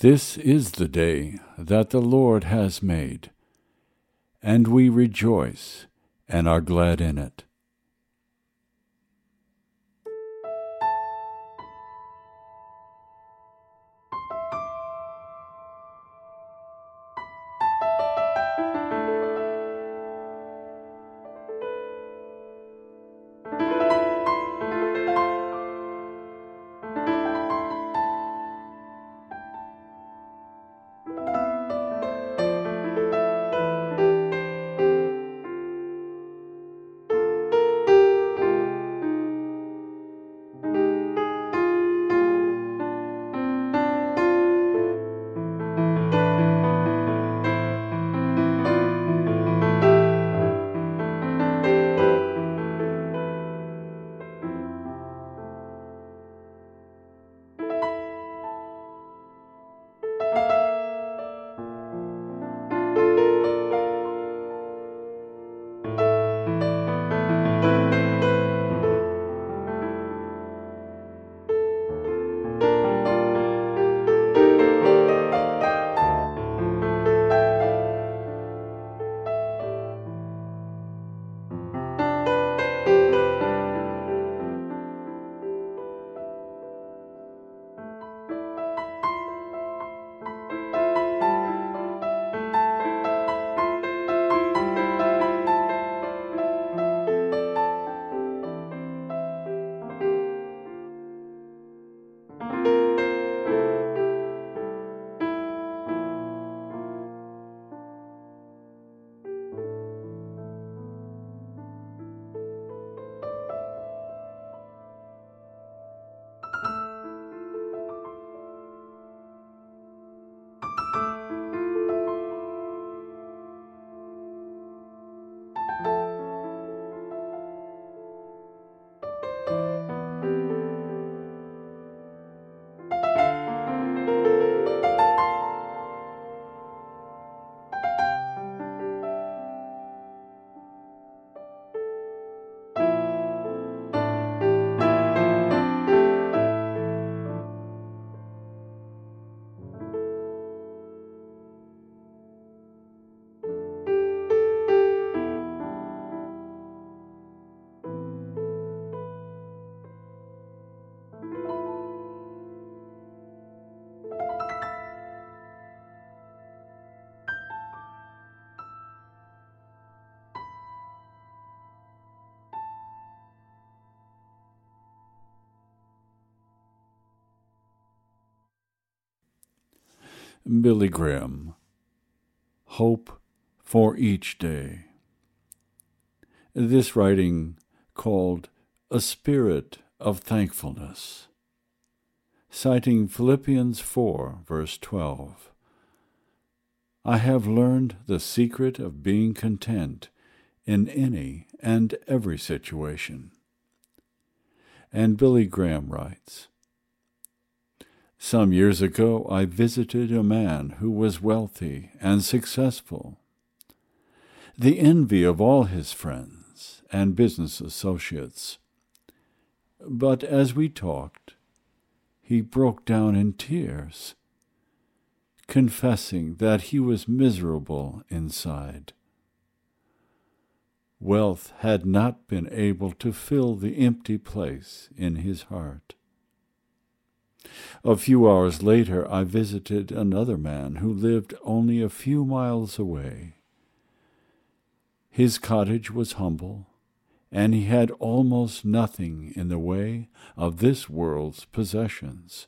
This is the day that the Lord has made, and we rejoice and are glad in it. Billy Graham Hope for Each Day. This writing called A Spirit of Thankfulness, citing Philippians 4, verse 12. I have learned the secret of being content in any and every situation. And Billy Graham writes, some years ago, I visited a man who was wealthy and successful, the envy of all his friends and business associates. But as we talked, he broke down in tears, confessing that he was miserable inside. Wealth had not been able to fill the empty place in his heart. A few hours later, I visited another man who lived only a few miles away. His cottage was humble, and he had almost nothing in the way of this world's possessions.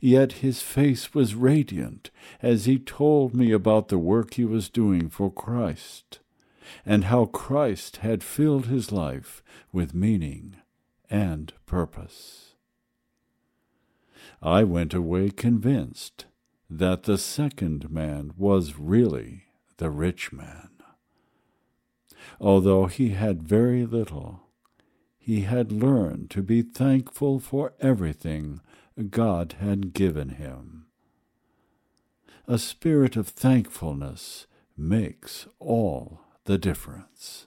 Yet his face was radiant as he told me about the work he was doing for Christ, and how Christ had filled his life with meaning and purpose. I went away convinced that the second man was really the rich man. Although he had very little, he had learned to be thankful for everything God had given him. A spirit of thankfulness makes all the difference.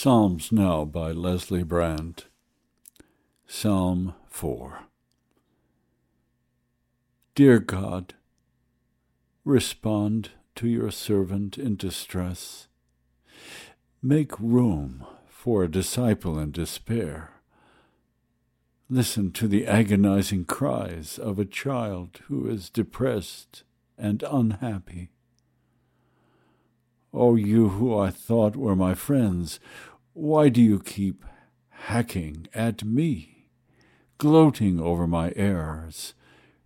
Psalms now by Leslie Brandt. Psalm 4. Dear God, respond to your servant in distress. Make room for a disciple in despair. Listen to the agonizing cries of a child who is depressed and unhappy. O oh, you who I thought were my friends, why do you keep hacking at me, gloating over my errors,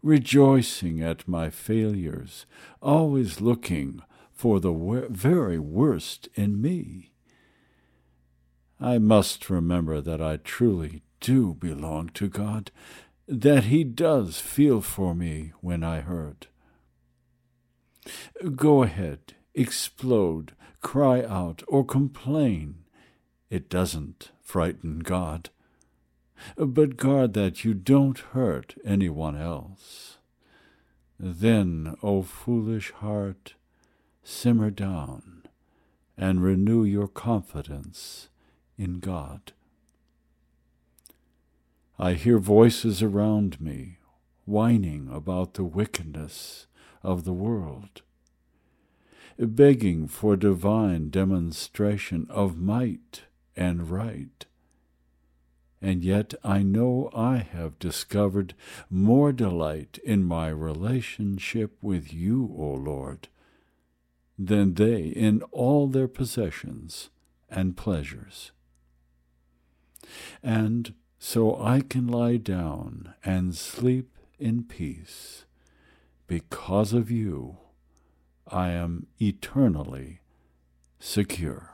rejoicing at my failures, always looking for the very worst in me? I must remember that I truly do belong to God, that He does feel for me when I hurt. Go ahead explode, cry out, or complain. It doesn't frighten God. But guard that you don't hurt anyone else. Then, O foolish heart, simmer down and renew your confidence in God. I hear voices around me whining about the wickedness of the world begging for divine demonstration of might and right. And yet I know I have discovered more delight in my relationship with you, O Lord, than they in all their possessions and pleasures. And so I can lie down and sleep in peace because of you, I am eternally secure.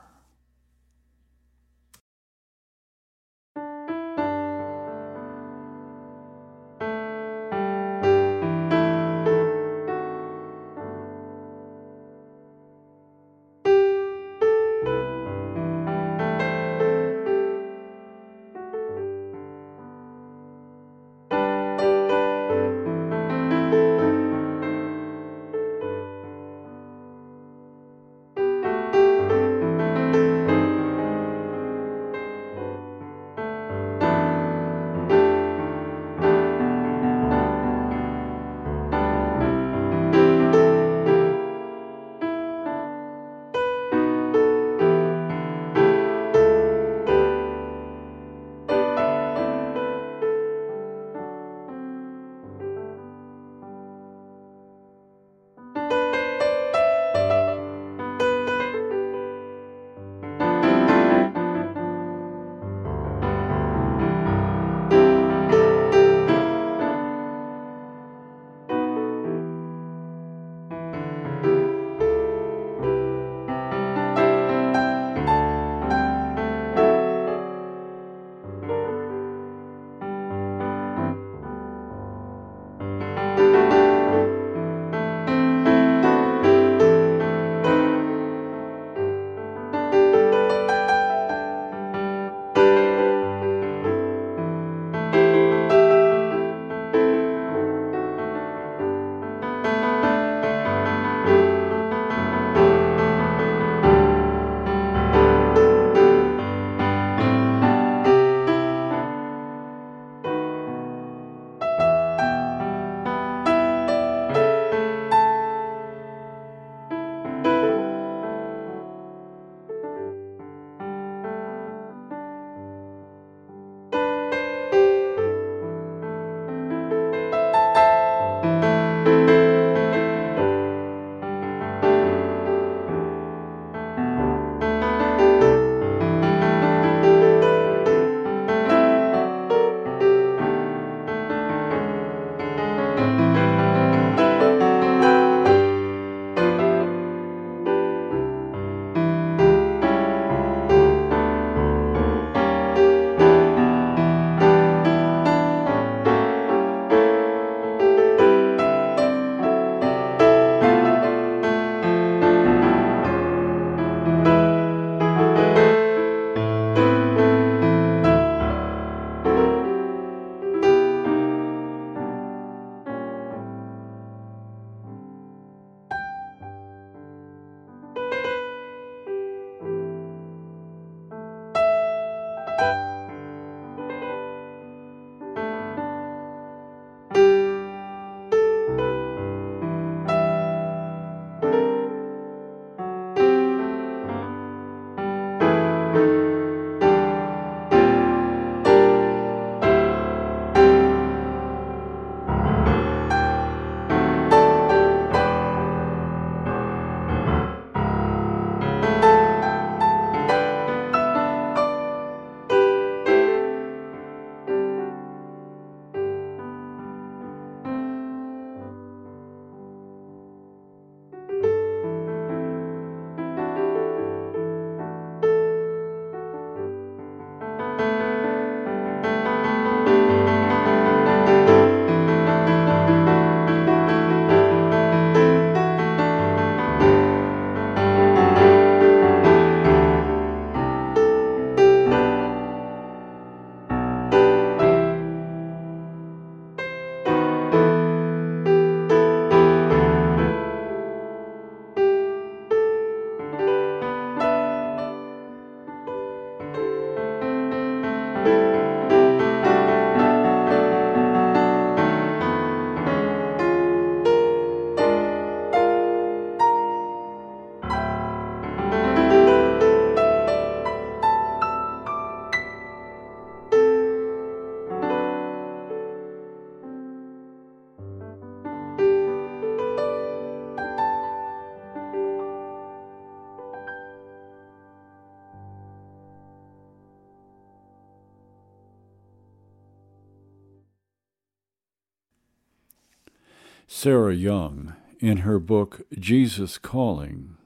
Sarah Young, in her book Jesus Calling,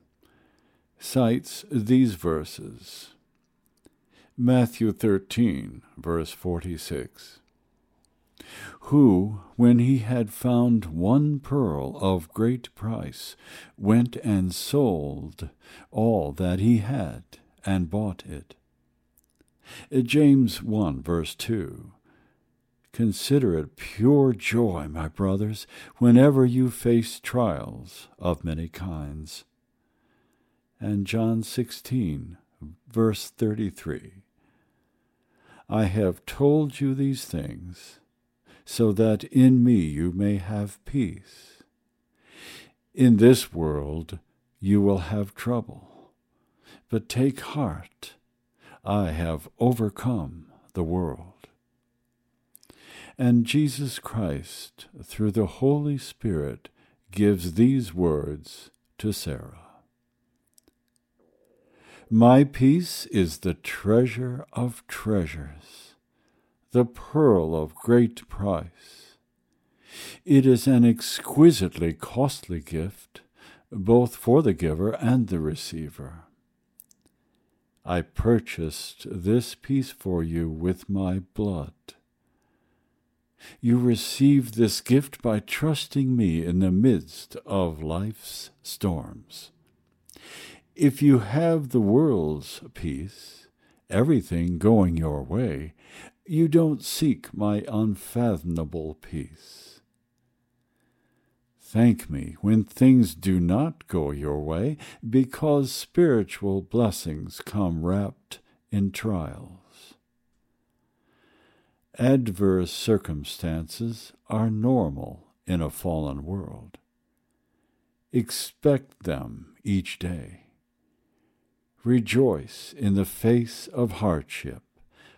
cites these verses Matthew 13, verse 46. Who, when he had found one pearl of great price, went and sold all that he had and bought it. James 1, verse 2. Consider it pure joy, my brothers, whenever you face trials of many kinds. And John 16, verse 33 I have told you these things, so that in me you may have peace. In this world you will have trouble, but take heart, I have overcome the world. And Jesus Christ, through the Holy Spirit, gives these words to Sarah My peace is the treasure of treasures, the pearl of great price. It is an exquisitely costly gift, both for the giver and the receiver. I purchased this peace for you with my blood. You receive this gift by trusting me in the midst of life's storms. If you have the world's peace, everything going your way, you don't seek my unfathomable peace. Thank me when things do not go your way, because spiritual blessings come wrapped in trials. Adverse circumstances are normal in a fallen world. Expect them each day. Rejoice in the face of hardship,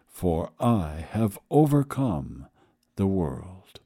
for I have overcome the world.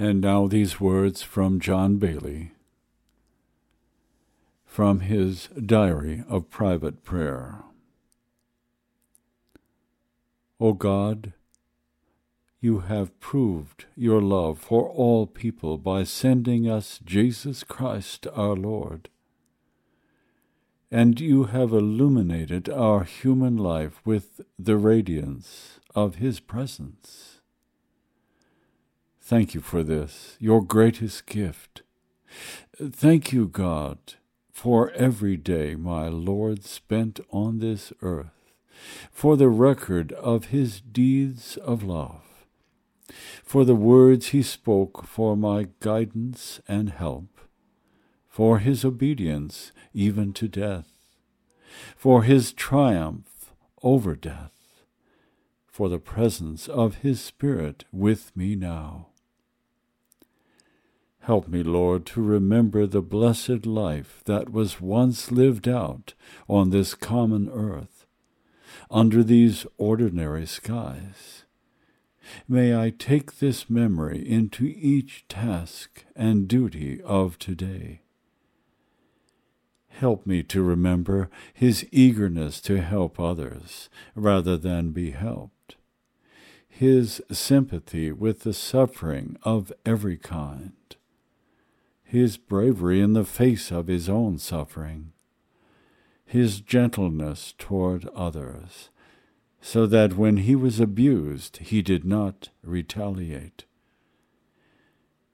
And now these words from John Baillie from his diary of private prayer. O God, you have proved your love for all people by sending us Jesus Christ our Lord. And you have illuminated our human life with the radiance of His presence. Thank you for this, your greatest gift. Thank you, God, for every day my Lord spent on this earth, for the record of his deeds of love, for the words he spoke for my guidance and help, for his obedience even to death, for his triumph over death, for the presence of his Spirit with me now Help me, Lord, to remember the blessed life that was once lived out on this common earth, under these ordinary skies. May I take this memory into each task and duty of today. Help me to remember his eagerness to help others rather than be helped, his sympathy with the suffering of every kind his bravery in the face of his own suffering, his gentleness toward others, so that when he was abused he did not retaliate,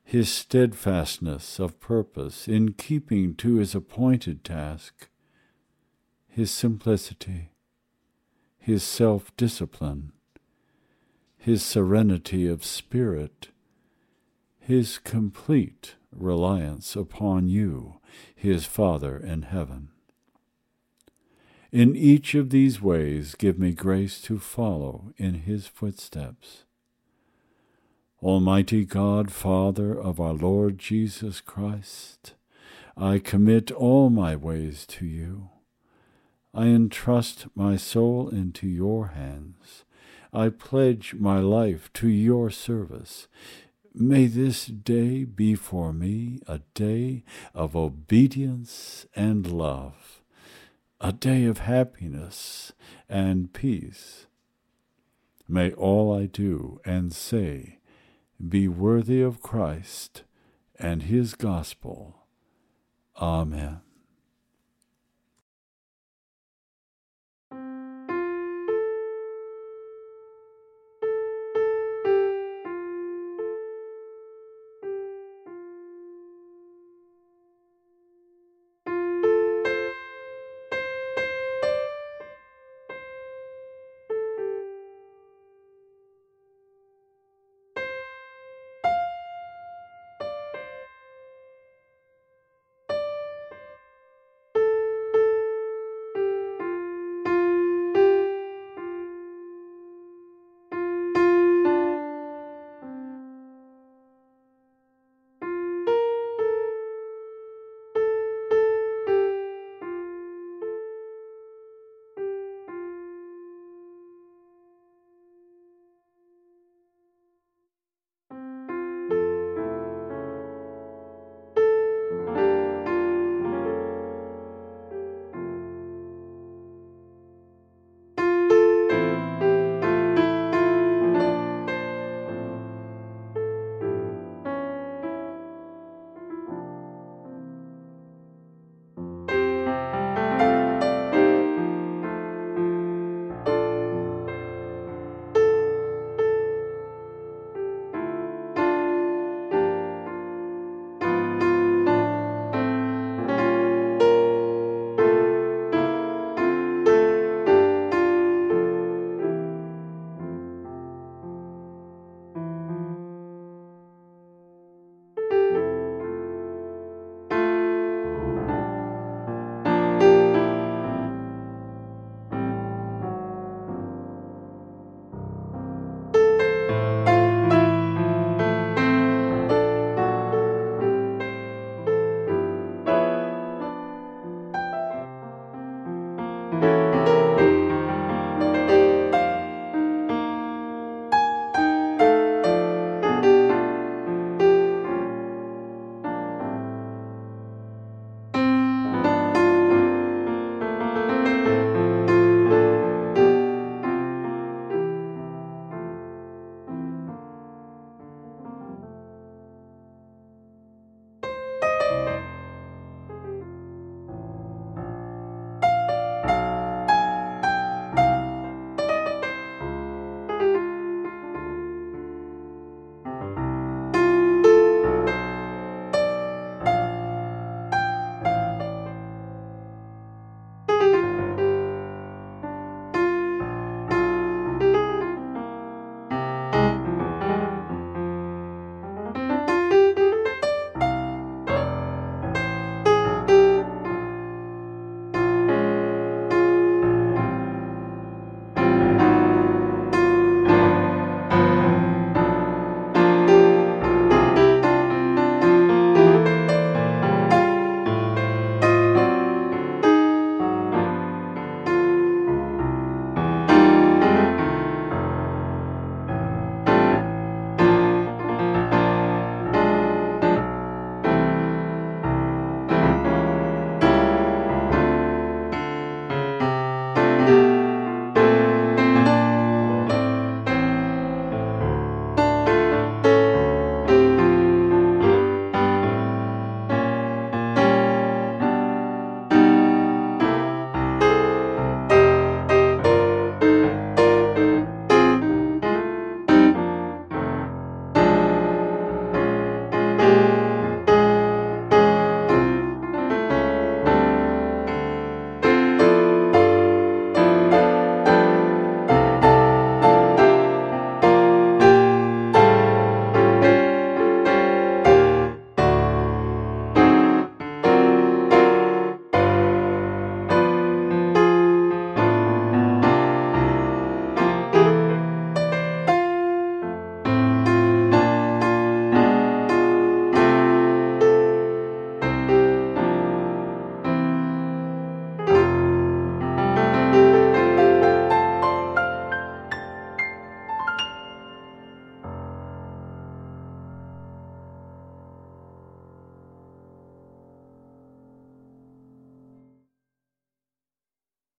his steadfastness of purpose in keeping to his appointed task, his simplicity, his self discipline, his serenity of spirit, his complete reliance upon you, his Father in heaven. In each of these ways, give me grace to follow in his footsteps. Almighty God, Father of our Lord Jesus Christ, I commit all my ways to you. I entrust my soul into your hands. I pledge my life to your service May this day be for me a day of obedience and love, a day of happiness and peace. May all I do and say be worthy of Christ and his gospel. Amen.